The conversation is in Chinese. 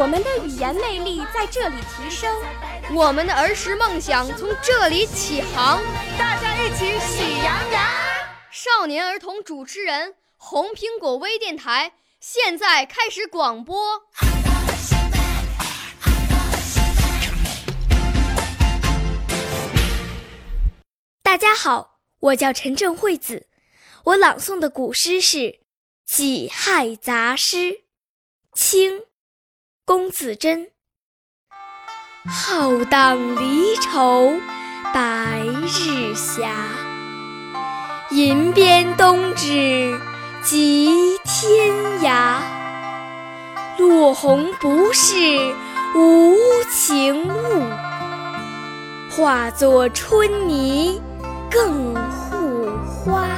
我们的语言魅力在这里提升，我们的儿时梦想从这里起航。大家一起喜羊羊。少年儿童主持人，红苹果微电台现在开始广播。大家好，我叫陈正惠子，我朗诵的古诗是《己亥杂诗》，清。龚自珍，浩荡离愁白日斜，吟鞭东指即天涯。落红不是无情物，化作春泥更护花。